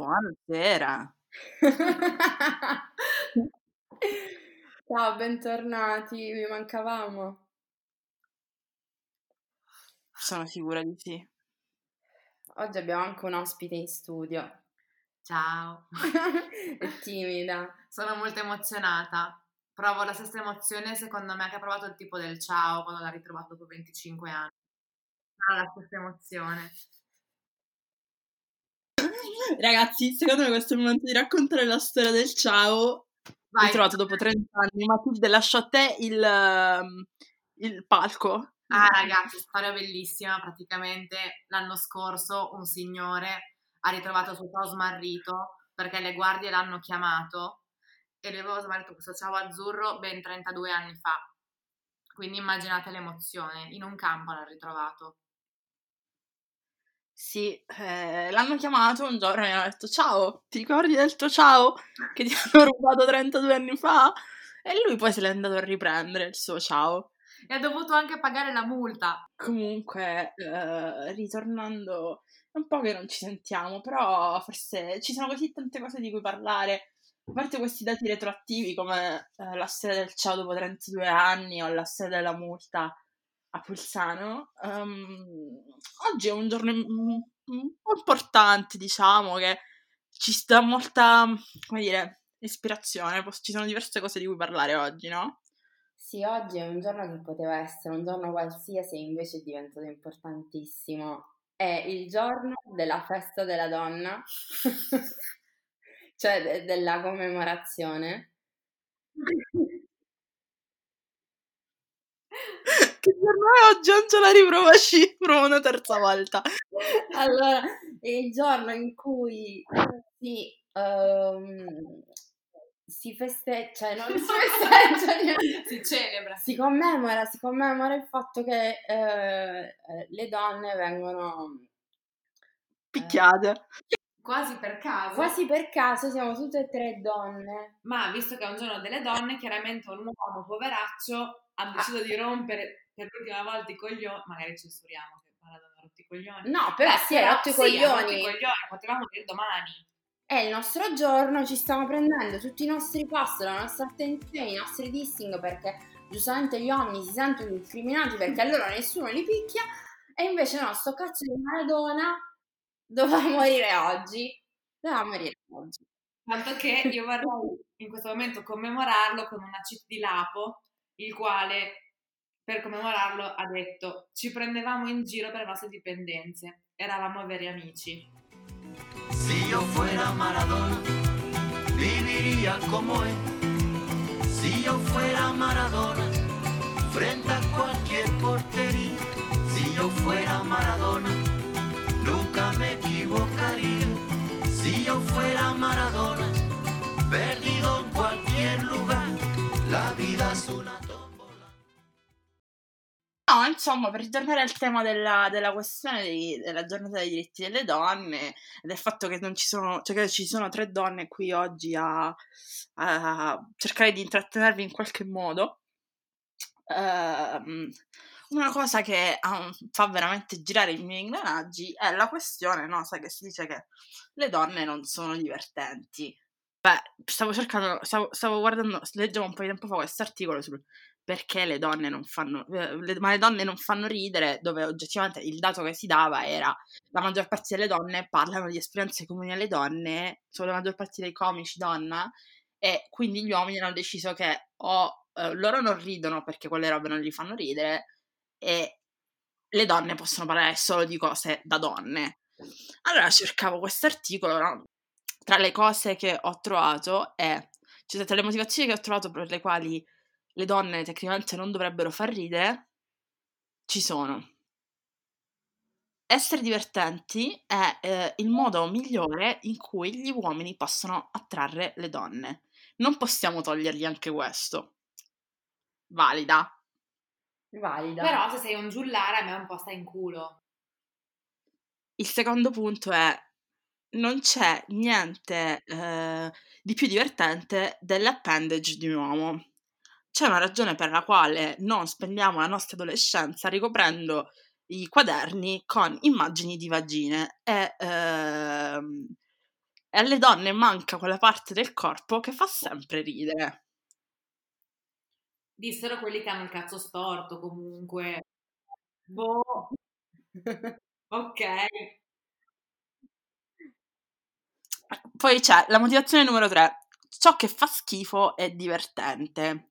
Buonasera. Ciao, bentornati, vi mancavamo. Sono sicura di sì. Oggi abbiamo anche un ospite in studio. Ciao. È timida. Sono molto emozionata. Provo la stessa emozione secondo me che ha provato il tipo del ciao quando l'ha ritrovato dopo 25 anni. Ha la stessa emozione. Ragazzi, secondo me questo è il momento di raccontare la storia del ciao. Vai. Ritrovato dopo 30 anni. Matilde, lascio a te il, ehm, il palco. Ah, ragazzi, storia bellissima. Praticamente l'anno scorso un signore ha ritrovato suo ciao smarrito perché le guardie l'hanno chiamato e lui aveva smarrito questo ciao azzurro ben 32 anni fa. Quindi immaginate l'emozione. In un campo l'ha ritrovato. Sì, eh, l'hanno chiamato un giorno e gli hanno detto ciao, ti ricordi del tuo ciao che ti hanno rubato 32 anni fa? E lui poi se l'è andato a riprendere il suo ciao. E ha dovuto anche pagare la multa. Comunque, eh, ritornando, è un po' che non ci sentiamo, però forse ci sono così tante cose di cui parlare. A parte questi dati retroattivi come eh, la storia del ciao dopo 32 anni o la storia della multa a Pulsano, ehm, oggi è un giorno un, un po' importante, diciamo, che ci sta molta, come dire, ispirazione. Ci sono diverse cose di cui parlare oggi, no? Sì, oggi è un giorno che poteva essere un giorno qualsiasi e invece è diventato importantissimo. È il giorno della festa della donna, cioè de- della commemorazione. Che giorno è oggi? Angela riprovaci, provo una terza volta. Allora, è il giorno in cui si, ehm, si festeggia, cioè non si festeggia. Si celebra. si commemora, si commemora il fatto che eh, eh, le donne vengono Picchiate. Quasi per caso. quasi per caso, siamo tutte e tre donne. Ma visto che è un giorno delle donne, chiaramente un uomo poveraccio ha deciso di rompere per l'ultima volta i coglioni. Magari censuriamo che Maradona ha rotto i coglioni. No, però si è rotto i sì, coglioni. potevamo dire domani. È il nostro giorno, ci stiamo prendendo tutti i nostri posti, la nostra attenzione, i nostri dissing perché giustamente gli uomini si sentono discriminati perché a loro nessuno li picchia e invece no, sto cazzo di Maradona doveva morire oggi. Doveva morire oggi. Tanto che io vorrei in questo momento commemorarlo con una cheat di Lapo, il quale per commemorarlo ha detto ci prendevamo in giro per le nostre dipendenze, eravamo veri amici. Si yo fuera Maradona, viviría como él. Si yo fuera Maradona, frente a cualquier portería. Si yo fuera Maradona, nunca me equivocaría. Si yo fuera Maradona, perdido en cualquier lugar. Insomma, per ritornare al tema della, della questione dei- della giornata dei diritti delle donne e del fatto che non ci sono, cioè che ci sono tre donne qui oggi a, a cercare di intrattenervi in qualche modo, ehm, una cosa che ah, fa veramente girare i miei ingranaggi è la questione, no? Sai che si dice che le donne non sono divertenti. Beh, stavo cercando, stavo, stavo guardando, leggevo un po' di tempo fa questo articolo sul perché le donne non fanno, eh, le- ma le donne non fanno ridere, dove oggettivamente il dato che si dava era la maggior parte delle donne parlano di esperienze comuni alle donne, sono la maggior parte dei comici donna, e quindi gli uomini hanno deciso che o eh, loro non ridono perché quelle robe non li fanno ridere, e le donne possono parlare solo di cose da donne. Allora cercavo questo articolo, no? Tra le cose che ho trovato è, cioè tra le motivazioni che ho trovato per le quali le donne tecnicamente non dovrebbero far ridere, ci sono. Essere divertenti è eh, il modo migliore in cui gli uomini possono attrarre le donne. Non possiamo togliergli anche questo. Valida. Valida. Però se sei un giullare a me un po' sta in culo. Il secondo punto è non c'è niente eh, di più divertente dell'appendage di un uomo. C'è una ragione per la quale non spendiamo la nostra adolescenza ricoprendo i quaderni con immagini di vagine e ehm, E alle donne manca quella parte del corpo che fa sempre ridere. Dissero quelli che hanno il cazzo storto comunque. Boh. ok. Poi c'è la motivazione numero 3. Ciò che fa schifo è divertente.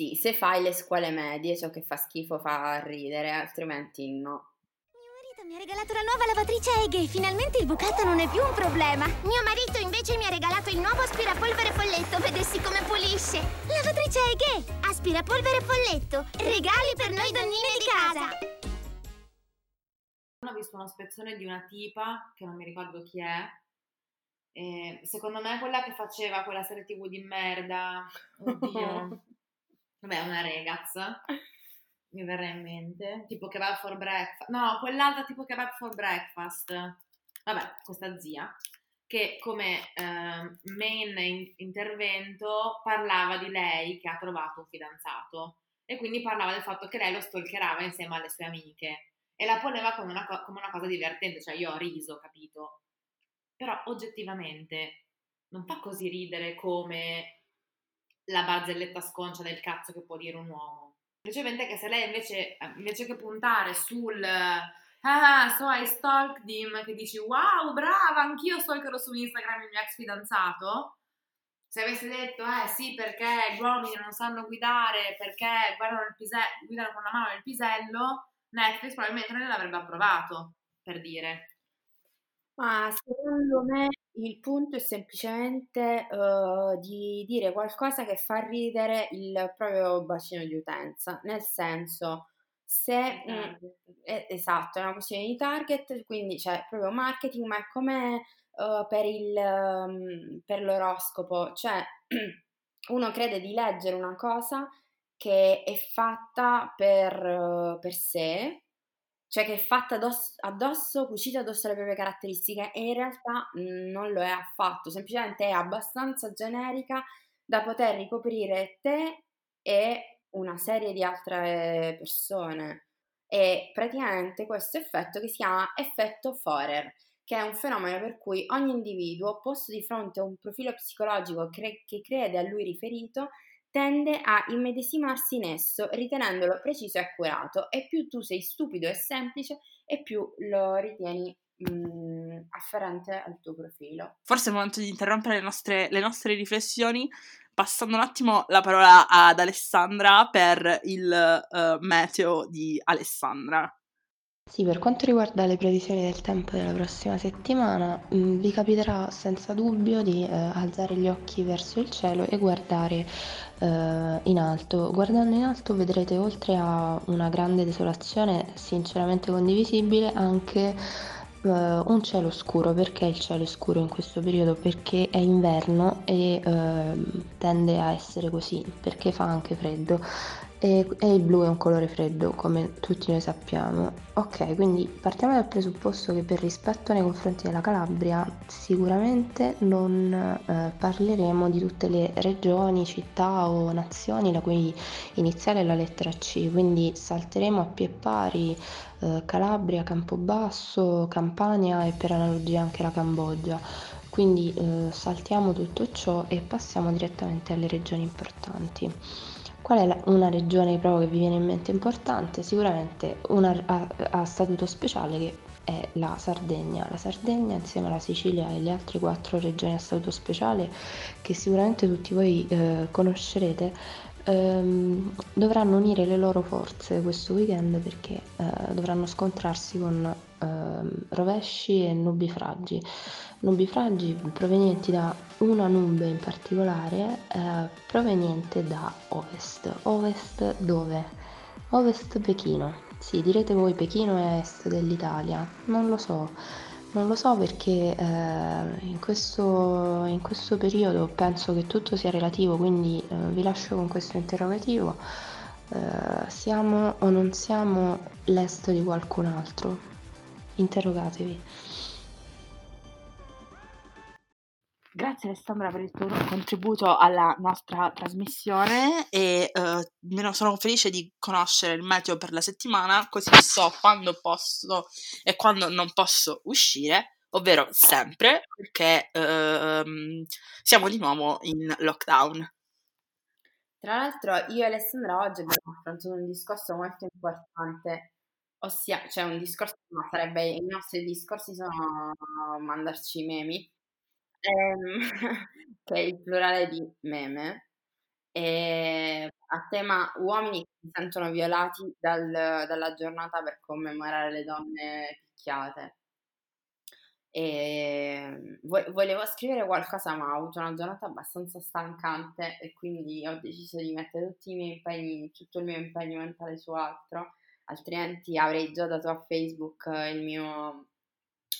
Sì, se fai le scuole medie, ciò che fa schifo fa ridere, altrimenti no. Mio marito mi ha regalato la nuova lavatrice Eghe e finalmente il bucato non è più un problema. Mio marito invece mi ha regalato il nuovo aspirapolvere folletto, vedessi come pulisce. Lavatrice Eghe, aspirapolvere folletto, regali per noi donnine di casa. Ho visto una spezzone di una tipa, che non mi ricordo chi è, e secondo me è quella che faceva quella serie tv di merda, oddio, vabbè una ragazza, mi verrà in mente, tipo Kebab for Breakfast, no, quell'altra tipo Kebab for Breakfast, vabbè, questa zia, che come eh, main in- intervento parlava di lei che ha trovato un fidanzato. E quindi parlava del fatto che lei lo stalkerava insieme alle sue amiche. E la poneva come una, co- come una cosa divertente, cioè io ho riso, capito? Però oggettivamente non fa così ridere come la barzelletta sconcia del cazzo che può dire un uomo. Semplicemente che se lei invece, invece che puntare sul ah, so I stalked him, che dici wow, brava, anch'io stalkerò su Instagram il mio ex fidanzato, se avesse detto eh sì perché gli uomini non sanno guidare, perché guardano, pise- guidano con la mano nel pisello, Netflix probabilmente non l'avrebbe approvato, per dire. Ma secondo me il punto è semplicemente eh, di dire qualcosa che fa ridere il proprio bacino di utenza, nel senso se mm, eh, esatto, è una questione di target, quindi c'è proprio marketing, ma è come eh, per il, mm, per l'oroscopo, cioè uno crede di leggere una cosa che è fatta per, eh, per sé, cioè che è fatta addosso, addosso, cucita addosso alle proprie caratteristiche e in realtà mh, non lo è affatto, semplicemente è abbastanza generica da poter ricoprire te e una serie di altre persone. E praticamente questo effetto che si chiama effetto Forer, che è un fenomeno per cui ogni individuo, posto di fronte a un profilo psicologico cre- che crede a lui riferito, tende a immedesimarsi in esso, ritenendolo preciso e accurato, e più tu sei stupido e semplice, e più lo ritieni mh, afferente al tuo profilo. Forse è il momento di interrompere le nostre, le nostre riflessioni passando un attimo la parola ad Alessandra per il uh, meteo di Alessandra. Sì, per quanto riguarda le previsioni del tempo della prossima settimana, mh, vi capiterà senza dubbio di eh, alzare gli occhi verso il cielo e guardare in alto. Guardando in alto vedrete oltre a una grande desolazione sinceramente condivisibile anche eh, un cielo scuro. Perché il cielo è scuro in questo periodo? Perché è inverno e ehm, tende a essere così, perché fa anche freddo. E, e il blu è un colore freddo, come tutti noi sappiamo. Ok, quindi partiamo dal presupposto che per rispetto nei confronti della Calabria sicuramente non eh, parleremo di tutte le regioni, città o nazioni la cui iniziale è la lettera C, quindi salteremo a pie pari eh, Calabria, Campobasso, Campania e per analogia anche la Cambogia. Quindi eh, saltiamo tutto ciò e passiamo direttamente alle regioni importanti. Qual è la, una regione proprio che vi viene in mente importante? Sicuramente una a, a statuto speciale che è la Sardegna. La Sardegna insieme alla Sicilia e le altre quattro regioni a statuto speciale che sicuramente tutti voi eh, conoscerete ehm, dovranno unire le loro forze questo weekend perché eh, dovranno scontrarsi con ehm, rovesci e nubifragi nubifragi provenienti da una nube in particolare eh, proveniente da ovest. Ovest dove? Ovest Pechino. Sì, direte voi Pechino è est dell'Italia. Non lo so. Non lo so perché eh, in, questo, in, questo, periodo penso che tutto sia relativo, quindi eh, vi lascio con questo interrogativo. Eh, siamo o non siamo l'est di qualcun altro? Interrogatevi. Grazie Alessandra per il tuo contributo alla nostra trasmissione e eh, sono felice di conoscere il meteo per la settimana, così so quando posso e quando non posso uscire, ovvero sempre, perché ehm, siamo di nuovo in lockdown. Tra l'altro io e Alessandra oggi abbiamo affrontato un discorso molto importante, ossia, cioè un discorso, ma sarebbe, i nostri discorsi sono mandarci memi, ehm, che è il plurale di meme, e a tema uomini che si sentono violati dal- dalla giornata per commemorare le donne picchiate. E vo- volevo scrivere qualcosa, ma ho avuto una giornata abbastanza stancante e quindi ho deciso di mettere tutti i miei impegni, tutto il mio impegno mentale su altro, altrimenti avrei già dato a Facebook il mio,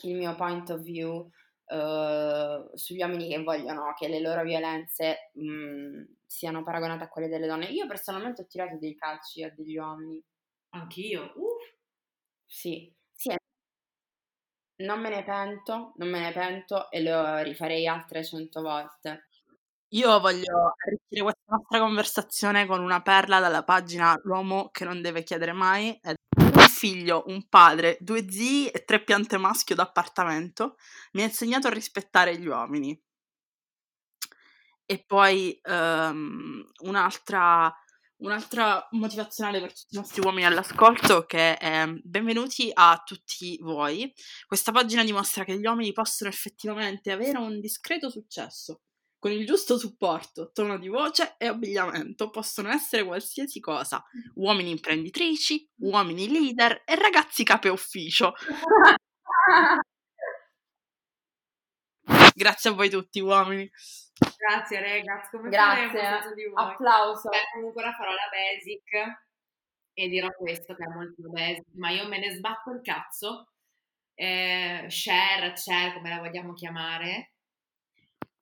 il mio point of view eh, sugli uomini che vogliono che le loro violenze mh, siano paragonate a quelle delle donne. Io personalmente ho tirato dei calci a degli uomini. Anch'io. Uff. Sì, sì, non me ne pento, non me ne pento e lo rifarei altre cento volte. Io voglio arricchire questa nostra conversazione con una perla dalla pagina L'uomo che non deve chiedere mai. È un figlio, un padre, due zii e tre piante maschio d'appartamento. Mi ha insegnato a rispettare gli uomini. E poi ehm, un'altra, un'altra motivazionale per tutti i nostri uomini all'ascolto che è benvenuti a tutti voi. Questa pagina dimostra che gli uomini possono effettivamente avere un discreto successo con il giusto supporto, tono di voce e abbigliamento possono essere qualsiasi cosa. Uomini imprenditrici, uomini leader e ragazzi cape ufficio. Grazie a voi tutti, uomini. Grazie, ragazzi. Come Grazie. di voi? Applauso. Beh, comunque ora farò la basic e dirò questo che è molto basic, ma io me ne sbatto il cazzo. Eh, share, share, come la vogliamo chiamare.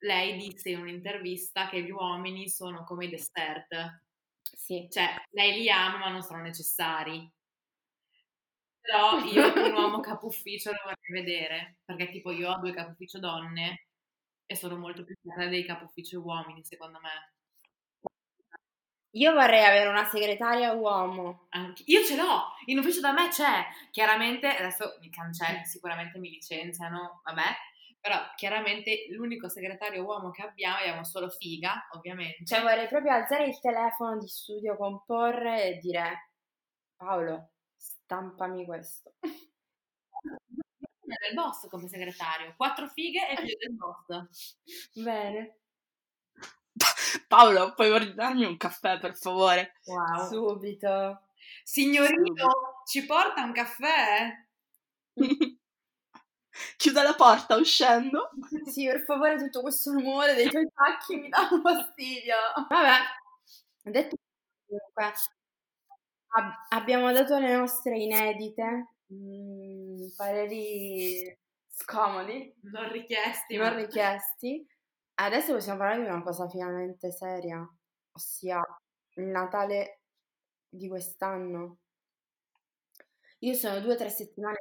Lei disse in un'intervista che gli uomini sono come i dessert, Sì. cioè lei li ama ma non sono necessari. Però io un uomo capo ufficio lo vorrei vedere, perché tipo io ho due capo ufficio donne e sono molto più fiere dei capo ufficio uomini, secondo me. Io vorrei avere una segretaria uomo. Anche- Io ce l'ho, in ufficio da me c'è. Chiaramente, adesso mi cancelli, sicuramente mi licenziano, vabbè. Però chiaramente l'unico segretario uomo che abbiamo, abbiamo solo figa, ovviamente. Cioè vorrei proprio alzare il telefono di studio, comporre e dire Paolo, stampami questo. del boss come segretario, quattro fighe e figlio del boss. Bene. Paolo, puoi ordinarmi un caffè, per favore? Wow. Subito. Signorino, ci porta un caffè? Chiuda la porta uscendo. Sì, per favore, tutto questo rumore dei tuoi tacchi mi dà fastidio. Vabbè, detto comunque, ab- abbiamo dato le nostre inedite, mm, pareri scomodi, Non richiesti, non richiesti. Adesso possiamo parlare di una cosa finalmente seria, ossia il Natale di quest'anno. Io sono due o tre settimane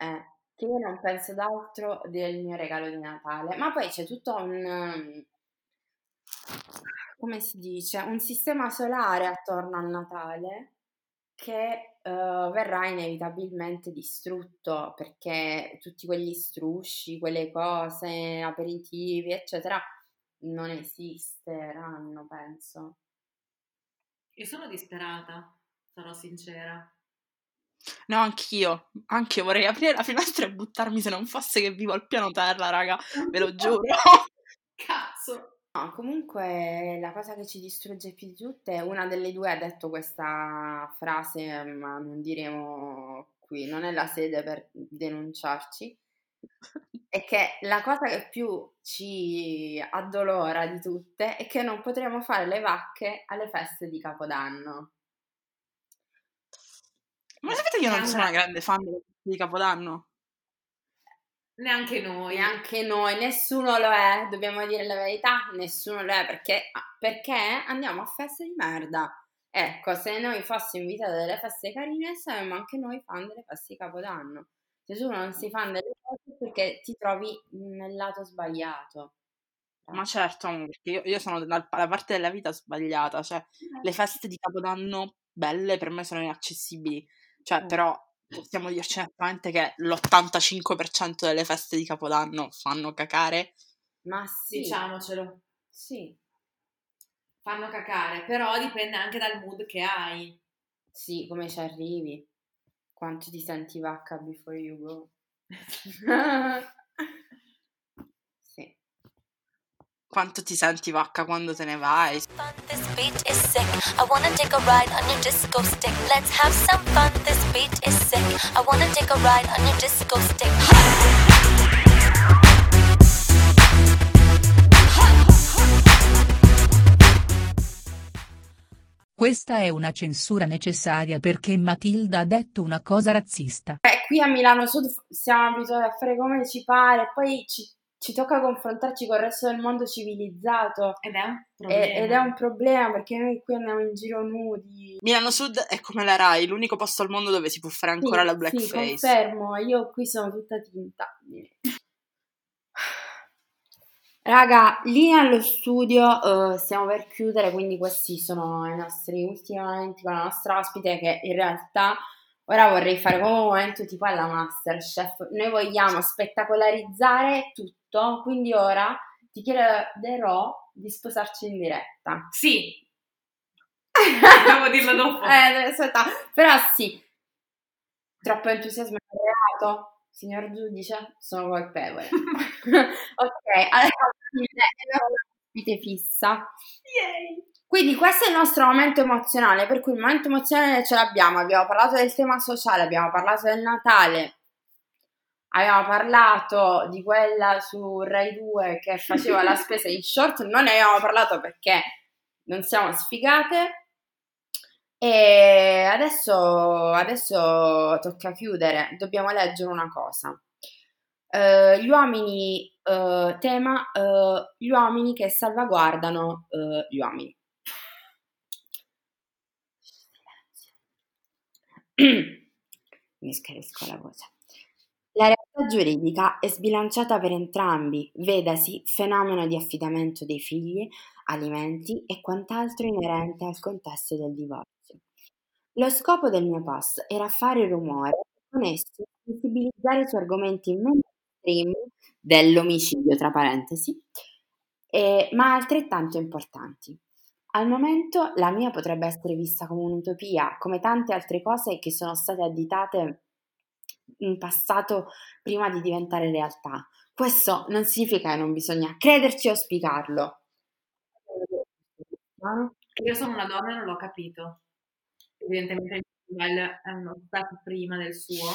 eh, che io non penso d'altro del mio regalo di Natale, ma poi c'è tutto un, um, come si dice, un sistema solare attorno al Natale che eh, verrà inevitabilmente distrutto perché tutti quegli strusci, quelle cose, aperitivi, eccetera, non esisteranno, penso. Io sono disperata, sarò sincera. No, anch'io. Anche io vorrei aprire la finestra e buttarmi se non fosse che vivo al piano terra, raga. Ve lo giuro. Cazzo! No, comunque la cosa che ci distrugge più di tutte, una delle due ha detto questa frase, ma non diremo qui, non è la sede per denunciarci, è che la cosa che più ci addolora di tutte è che non potremo fare le vacche alle feste di Capodanno. Ma sapete che io non sono una grande fan delle feste di Capodanno? Neanche noi. Neanche noi, nessuno lo è, dobbiamo dire la verità, nessuno lo è perché, perché andiamo a feste di merda. Ecco, se noi fossimo invitati a delle feste carine, saremmo anche noi fan delle feste di Capodanno. Se tu non sei fan delle feste è perché ti trovi nel lato sbagliato. Ma certo, perché io, io sono dalla dalla parte della vita sbagliata, cioè le feste di Capodanno belle per me sono inaccessibili, cioè Mm. però possiamo dirci nettamente che l'85% delle feste di Capodanno fanno cacare. Ma sì, Diciamocelo. sì, Fanno cacare, però dipende anche dal mood che hai. sì, come ci arrivi? Quanto ti senti vacca before you go? sì. Quanto ti senti vacca quando te ne vai? Questa è una censura necessaria perché Matilda ha detto una cosa razzista. Eh, qui a Milano Sud siamo abituati a fare come ci pare, poi ci, ci tocca confrontarci col resto del mondo civilizzato. Ed è un problema. ed è un problema perché noi qui andiamo in giro nudi. Milano Sud è come la Rai, l'unico posto al mondo dove si può fare ancora Sì, la Sì, blackface. confermo, io qui sono tutta tinta. Raga, lì allo studio eh, stiamo per chiudere, quindi questi sono i nostri ultimi momenti con la nostra ospite che in realtà ora vorrei fare come un momento tipo alla Masterchef. Noi vogliamo spettacolarizzare tutto, quindi ora ti chiederò di sposarci in diretta. Sì. Devo dirlo dopo. Eh, aspetta, però sì, troppo entusiasmo è reato. Signor giudice, sono colpevole. ok, allora è ospite fissa. Quindi questo è il nostro momento emozionale, per cui il momento emozionale ce l'abbiamo. Abbiamo parlato del tema sociale, abbiamo parlato del Natale, abbiamo parlato di quella su Rai 2 che faceva la spesa in short, non ne abbiamo parlato perché non siamo sfigate. E adesso, adesso tocca chiudere, dobbiamo leggere una cosa. Eh, gli uomini, eh, tema, eh, gli uomini che salvaguardano gli uomini. Mi schiarisco la voce. La realtà giuridica è sbilanciata per entrambi, vedasi fenomeno di affidamento dei figli, alimenti e quant'altro inerente al contesto del divorzio. Lo scopo del mio post era fare rumore e con esso sensibilizzare su argomenti mainstream dell'omicidio, tra parentesi, eh, ma altrettanto importanti. Al momento la mia potrebbe essere vista come un'utopia, come tante altre cose che sono state additate in passato prima di diventare realtà. Questo non significa che non bisogna crederci o auspicarlo. Io sono una donna e non l'ho capito. Evidentemente il è uno step prima del suo.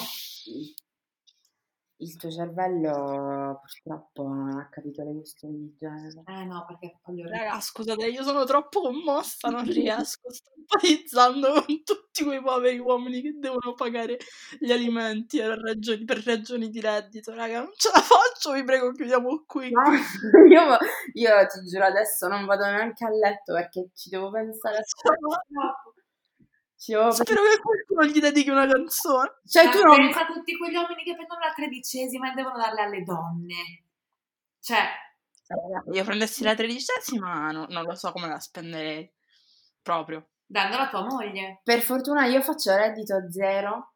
Il tuo cervello purtroppo non ha capito le questioni di genere. Eh no, perché voglio Raga, scusate, io sono troppo commossa, non riesco, sto empatizzando con tutti quei poveri uomini che devono pagare gli alimenti per ragioni, per ragioni di reddito, raga, non ce la faccio, vi prego, chiudiamo qui. No, io, io ti giuro adesso non vado neanche a letto perché ci devo pensare a Pensare. Spero che qualcuno gli dedichi una canzone. Cioè tu non... pensa a tutti quegli uomini che prendono la tredicesima e devono darle alle donne. Cioè, Io prendessi la tredicesima, no, non lo so come la spenderei, proprio. dandola a tua moglie. Per fortuna io faccio reddito zero,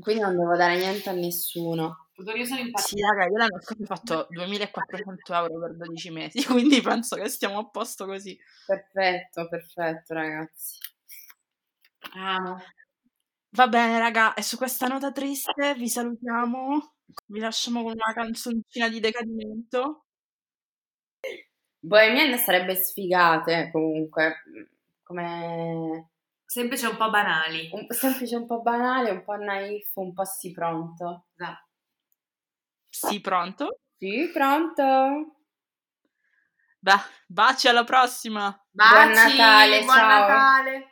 quindi non devo dare niente a nessuno. Io sono impazzita. Sì, raga, io l'anno scorso ho fatto 2400 euro per 12 mesi, quindi penso che stiamo a posto così. Perfetto, perfetto ragazzi. Amo. Va bene, raga, e su questa nota triste vi salutiamo. Vi lasciamo con una canzoncina di decadimento. Bohemian sarebbe sfigate comunque, come Semplice un po' banali. un, semplice, un po' banale, un po' naif, un po' sì pronto. Esatto. Sì, pronto? Sì, pronto? Beh, baci alla prossima! Baci, Natale, buon ciao. Natale.